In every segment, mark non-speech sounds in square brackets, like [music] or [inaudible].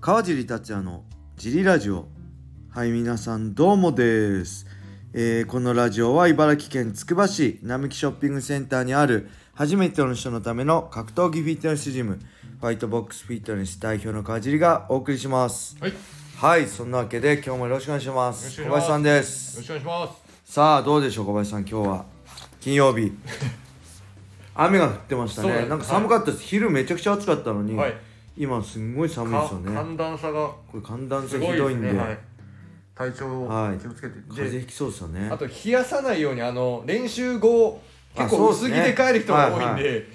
川尻達也のジリラジオ。はい皆さんどうもです、えーこのラジオは茨城県つくば市並木ショッピングセンターにある初めての人のための格闘技フィットネスジムファイトボックスフィットネス代表の川尻がお送りします。はい。よはいそんなわけで今日もよろしくお願いします。小林さんです。ろしくお願いします。さあどうでしょう小林さん今日は。金曜日。[laughs] 雨が降ってましたそうです。ねなんか寒かったです、昼めちゃくちゃ暑かったのに、はい。今すんごい寒いですよね寒暖差がこれ寒暖差ひどいんでね。はい。体調はいを気をつけて。で、風邪ひきそうですよねあと冷やさないようにあの練習後あ結構薄着で帰る人が多いんはいで、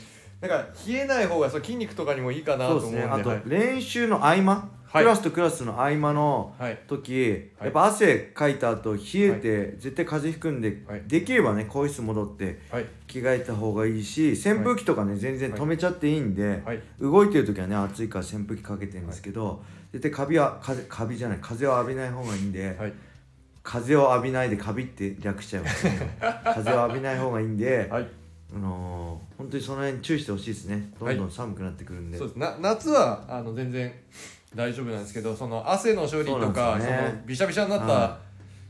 なんか冷えない方がそう筋肉とかにもいいかなと思うんで。ですねあと、はい練習の合間、はいクラスとクラスの合間のはい。時、やっぱ汗かいた後冷えて、絶対風邪ひくんで、はいできればね更衣室戻ってはい。着替えた方がいいし扇風機とかね、全然止めちゃっていいんで、はい。動いてる時はね暑いから扇風機かけてるんですけど、絶対カビは風カビじゃない風を浴びない方がいいんで、はい。風を浴びないでカビって略しちゃいますね [laughs] 風を浴びない方がいいんで、はい。あのー、本当にその辺注意してほしいですねどんどん寒くなってくるんで、そうです。な夏はあの全然大丈夫なんですけど、その汗の処理とかそねのびしゃびしゃになったは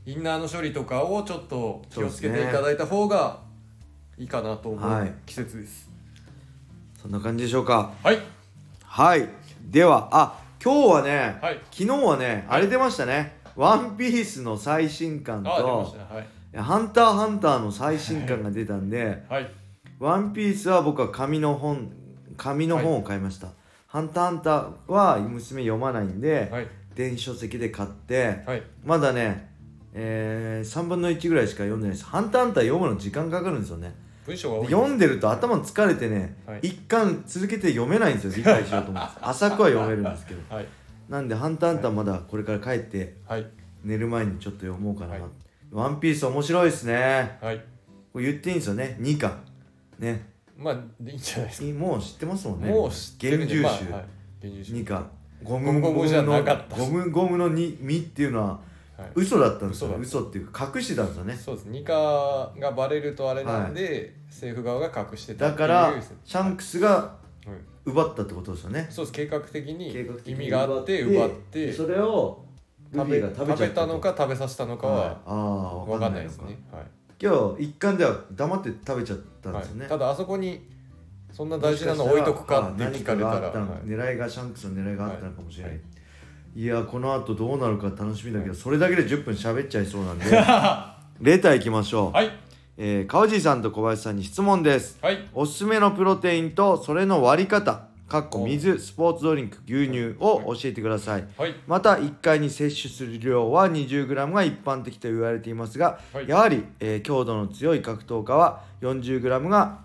インナーの処理とかをちょっと気をつけていただいた方がいいかなと思はいう季節です。そんな感じでしょうかはい。はいではあ今日はね、はい。昨日はねあれ出ましたね「ワンピースの最新刊と。はい。「ハンターハンター」の最新刊が出たんではい。「ワンピースは僕は紙の本紙の本を買いました、ハンターハンターは娘読まないんで、はい。電子書籍で買ってはい。まだねえー、3分の1ぐらいしか読んでないですハンターハンター読むの時間かかるんですよね文章が。読んでると頭疲れてね、はい一巻続けて読めないんですよ理解しようと思って [laughs] 浅くは読めるんですけどはい。なんで「ハンターハンター」まだこれから帰ってはい。寝る前にちょっと読もうかな、はいワンピース面白いですねはい。これ言っていいんですよね2巻ねまあ、いいんじゃないですか。もう知ってますもんね。もう知ってる厳重種、まあはい。厳重種。2巻ゴゴムゴムじゃなかった。ゴムゴムのに実っていうのははい。嘘だったんですよ。嘘っていうか隠してたんですよね。そうです。ニカがバレるとあれなんで、政府側が隠してただからシャンクスがはい。奪ったってことですよね。そうです。計画的に意味があって奪ってそれを食べが食べたのか食べさせたのかは分分かんないですね。はい。今日一貫では黙って食べちゃったんですよね、はい、ただあそこにそんな大事なの置いとくかって聞かれたら、何かがあったのはい。狙いがシャンクスの狙いがあったのかもしれない、はい。い、やこの後どうなるか楽しみだけど、それだけで10分喋っちゃいそうなんで。[laughs] レターいきましょう、はい。えー、川地さんと小林さんに質問です。はい。おすすめのプロテインとそれの割り方かっこ水スポーツドリンク牛乳を教えてください。はい。また1回に摂取する量は 20g が一般的と言われていますが、はい。やはり、えー強度の強い格闘家は 40g が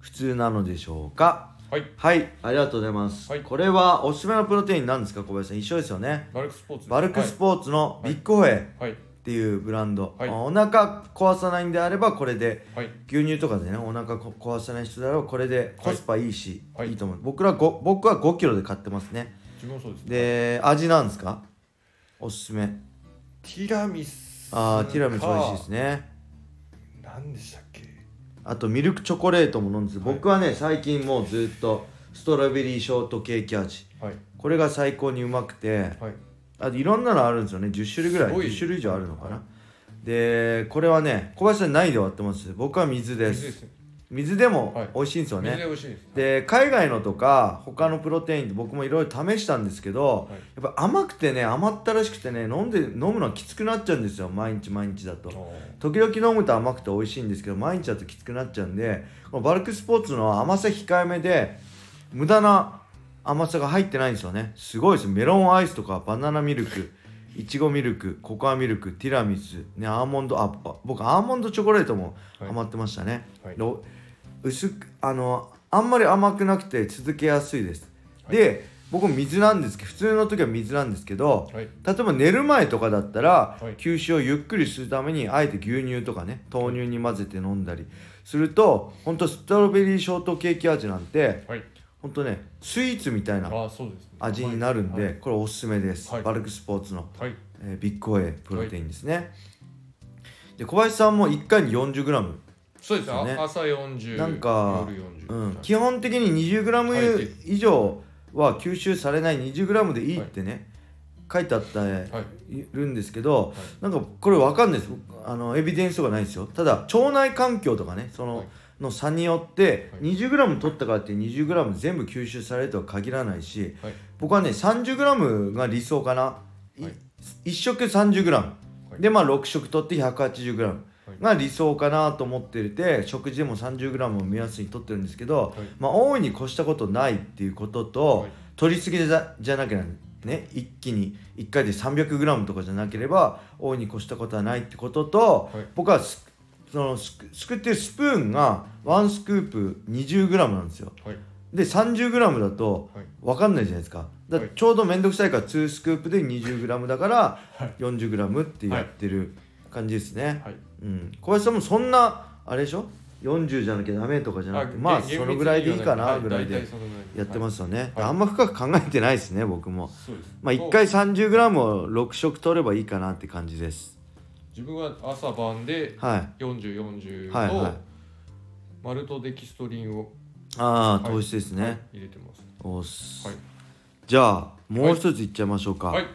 普通なのでしょうか？はい。はい。ありがとうございます、はい。これはおすすめのプロテインなんですか小林さん？一緒ですよね。バルクスポーツバルクスポーツのビッグホエっはいていうブランド、はい。あお腹壊さないんであればこれで。はい。牛乳とかでねお腹こ壊さない人であればこれでコスパいいし、はい。い、いと思う。僕らご僕は5キロで買ってますね。自分もそうですで味なんですか？おすすめ。ティラミスあーティラミス美味しいですね。何でしたっけ？あとミルクチョコレートも飲んでてはい。僕はね最近もうずっとストロベリーショートケーキ味。はい。これが最高にうまくてはいあといろんなのあるんですよね。10種類ぐらい。い。10種類以上あるのかな、はいでこれはね小林さん何で割ってます。僕は水です。水でもはい。美味しいんですよね、水で美味しいで海外のとか他のプロテインって僕もいろいろ試したんですけど、はい。やっぱ甘くてね甘ったらしくてね飲んで飲むのはきつくなっちゃうんですよ。毎日毎日だと。時々飲むと甘くて美味しいんですけど毎日だときつくなっちゃうんでこのバルクスポーツの甘さ控えめで無駄な甘さが入ってないんですよね。すごいです。メロンアイスとかバナナミルクいちごミルクココアミルクティラミス、ね、アーモンドああ僕アーモンドチョコレートもはい。ハマってましたね、はい。ろ薄くあのあんまり甘くなくて続けやすいです、はい。で僕水なんですけど普通の時は水なんですけどはい。例えば寝る前とかだったら、はい。吸収をゆっくりするためにあえて牛乳とかね豆乳に混ぜて飲んだりすると本当ストロベリーショートケーキ味なんてはい本当ねスイーツみたいなああそうですね。味になるんで、はい。これおすすめです、はい。バルクスポーツの、はい。えービッグホエイプロテインですね、で小林さんも1回に 40g そうですね。あ朝40なんか夜40うん、基本的に 20g はい。以上は吸収されない 20g でいいってね、書いてあった、はい。いるんですけど、なんかこれわかんないです。あのエビデンスとかないですよ。ただ腸内環境とかねその,、はいの差によってはい。20g 取ったからって 20g 全部吸収されるとは限らないしはい。僕はね 30g が理想かな、いはい。1食 30g、い。でまあ6食取って 180g が理想かなと思ってて食事でも 30g を目安に取ってるんですけど、はい。まあ大いに越したことないっていうことと、はい。取りすぎじゃじゃなければね一気に1回で 300g とかじゃなければ大いに越したことはないってことと、はい。僕はすそのすくすくってるスプーンが1スクープ 20g なんですよ。はい。で 30g だとはい。分かんないじゃないですか。だちょうど面倒くさいから2スクープで 20g だからはい。40g ってやってる感じですね、はい。うん、小林さんもそんなあれでしょ？40じゃなきゃダメとかじゃなくてまあげそのぐらいでいいかなぐらいでやってますよね、はい。あんま深く考えてないですね僕も。まあ1回 30g を6食取ればいいかなって感じです自分は朝晩ではい。4040はいはい。とマルトデキストリンをああはい。糖質ですね、はい。入れてます。おっす、はい。じゃあもう一ついっちゃいましょうか、はい。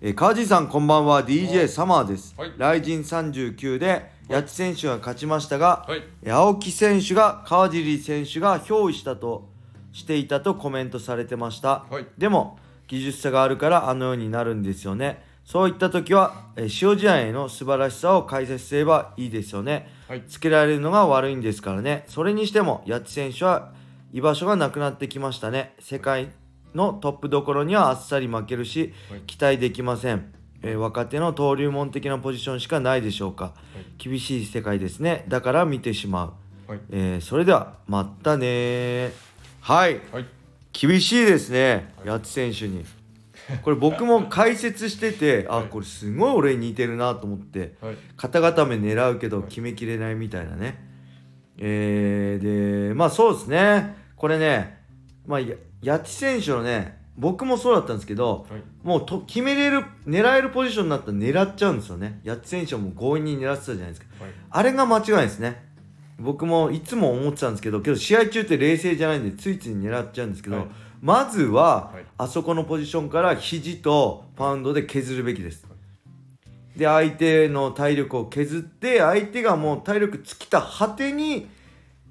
えー川地さんこんばんは。は。DJ いサマーです、はい。ライジン39で八千選手が勝ちましたが、はい。えー青木選手が川尻選手が憑依したとしていたとコメントされてました、はい。でも技術差があるからあのようになるんですよねそういった時は、えー塩試合への素晴らしさを解説すればいいですよね。はい。つけられるのが悪いんですからね。それにしても八千選手は居場所がなくなってきましたね。世界のトップどころにはあっさり負けるし、はい。期待できません、えー若手の登竜門的なポジションしかないでしょうか、厳しい世界ですね。だから見てしまう、はい。えーそれではまたねー。はい。はい。厳しいですね。八千選手にこれ僕も解説しててあはいこれすごい俺に似てるなと思ってはい肩固め狙うけど決めきれないみたいなね。えー、で、まあそうですね。これね、まあ、や八千選手のね、僕もそうだったんですけど、はいもうと決めれる、狙えるポジションになったら狙っちゃうんですよね。八千選手はもう強引に狙ってたじゃないですか。はいあれが間違いですね。僕もいつも思ってたんですけど、けど試合中って冷静じゃないんで、ついつい狙っちゃうんですけど、はいまずは、はい。あそこのポジションから肘とパウンドで削るべきです。で相手の体力を削って相手がもう体力尽きた果てに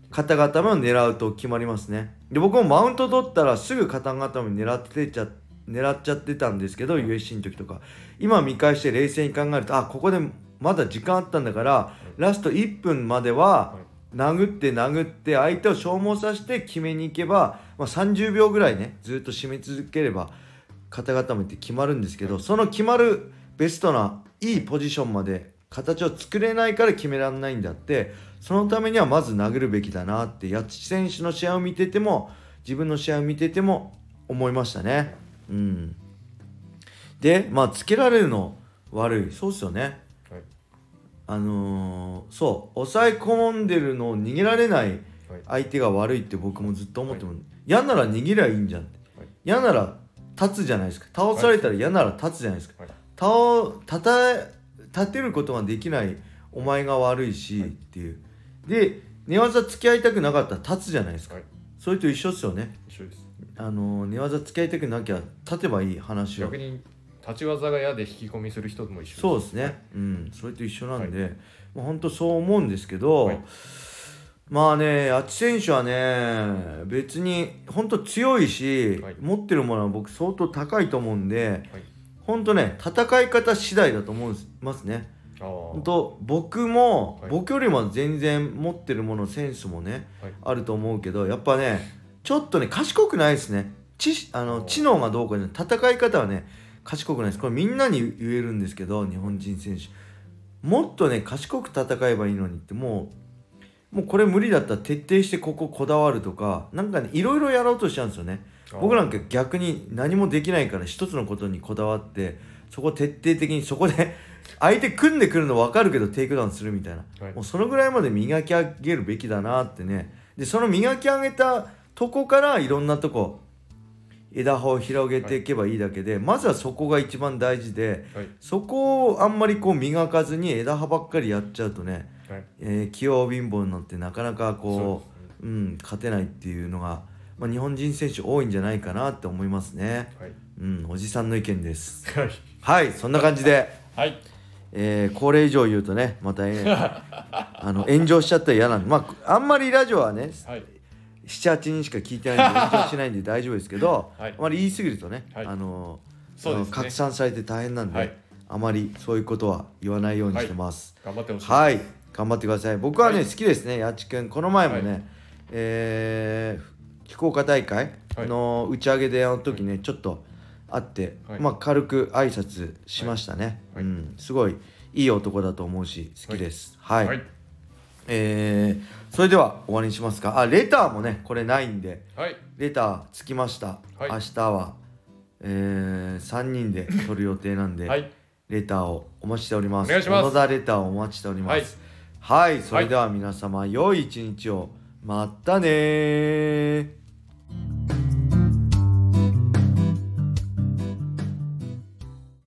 肩固めを狙うと決まりますね。で僕もマウント取ったらすぐ肩固め狙ってちゃ狙っちゃってたんですけど USC の時とか。今見返して冷静に考えるとあここでまだ時間あったんだからラスト1分までは殴って殴って相手を消耗させて決めに行けば、まあ、30秒ぐらいねずっと締め続ければ肩固めって決まるんですけどその決まるベストないいポジションまで形を作れないから決められないんだってそのためにはまず殴るべきだなって八千選手の試合を見てても自分の試合を見てても思いましたね。うん、でまあつけられるの悪いそうですよね。はいあのーそう抑え込んでるのを逃げられないはい。相手が悪いって僕もずっと思っても、嫌なら逃げりゃいいんじゃんはい。嫌なら立つじゃないですか。倒されたら嫌なら立つじゃないですか、はい。倒立て立てることができないお前が悪いし、っていう。で寝技付き合いたくなかったら立つじゃないですか、はい。それと一緒ですよね。一緒です。あのー寝技付き合いたくなきゃ立てばいい話を逆に立ち技が嫌で引き込みする人も一緒そうですね、うん、それと一緒なんで、まあ、本当そう思うんですけど、はい。まあね、あっち選手はね、別に本当強いし、はい。持ってるものは僕相当高いと思うんで、はい。本当ね、戦い方次第だと思いますね。本当僕も、はい。僕よりも全然持ってるもの、センスもね、はい。あると思うけど、やっぱね、ちょっとね、賢くないですね。知あの知能がどうかじゃない。戦い方はね、賢くないです。これみんなに言えるんですけど、日本人選手。もっとね、賢く戦えばいいのにって、もう、もうこれ無理だったら徹底してこここだわるとか、なんかね、いろいろやろうとしちゃうんですよね。僕なんか逆に何もできないから一つのことにこだわって、そこ徹底的にそこで [laughs] 相手組んでくるの分かるけどテイクダウンするみたいな。はいもうそのぐらいまで磨き上げるべきだなってねでその磨き上げたとこからいろんなとこ枝葉を広げていけばいいだけで、まずはそこが一番大事ではい。そこをあんまりこう磨かずに枝葉ばっかりやっちゃうとね、はい。えー器用貧乏になってなかなかこそうううん、勝てないっていうのがまあ、日本人選手多いんじゃないかなって思いますね。はい。うんおじさんの意見です。はい。はいそんな感じで。はい。えーこれ以上言うとねまた、えー [laughs] あの炎上しちゃったら嫌なんで。まああんまりラジオはねはい78人しか聞いてないんで炎上しないんで大丈夫ですけど、[laughs] はい。あまり言い過ぎるとね、はい。あのそうです拡散されて大変なんで、はい。あまりそういうことは言わないようにしてます。頑張ってほしいはい、頑張ってください。僕はね、はい。好きですね、やちくん。この前もね、はい。えー福岡大会の打ち上げであの時ね、ちょっと会って、はい。まあ軽く挨拶しましたね。はい。うん、すごいいい男だと思うし、好きです。はい。はいえーそれでは終わりにしますか。あ、レターもね、これないんで、はいレターつきました。はい明日は、えー、3人で撮る予定なんで、はいレターをお待ちしております。お願いします小野田レターをお待ちしております。はい、それでは皆様、良い一日を。またねー。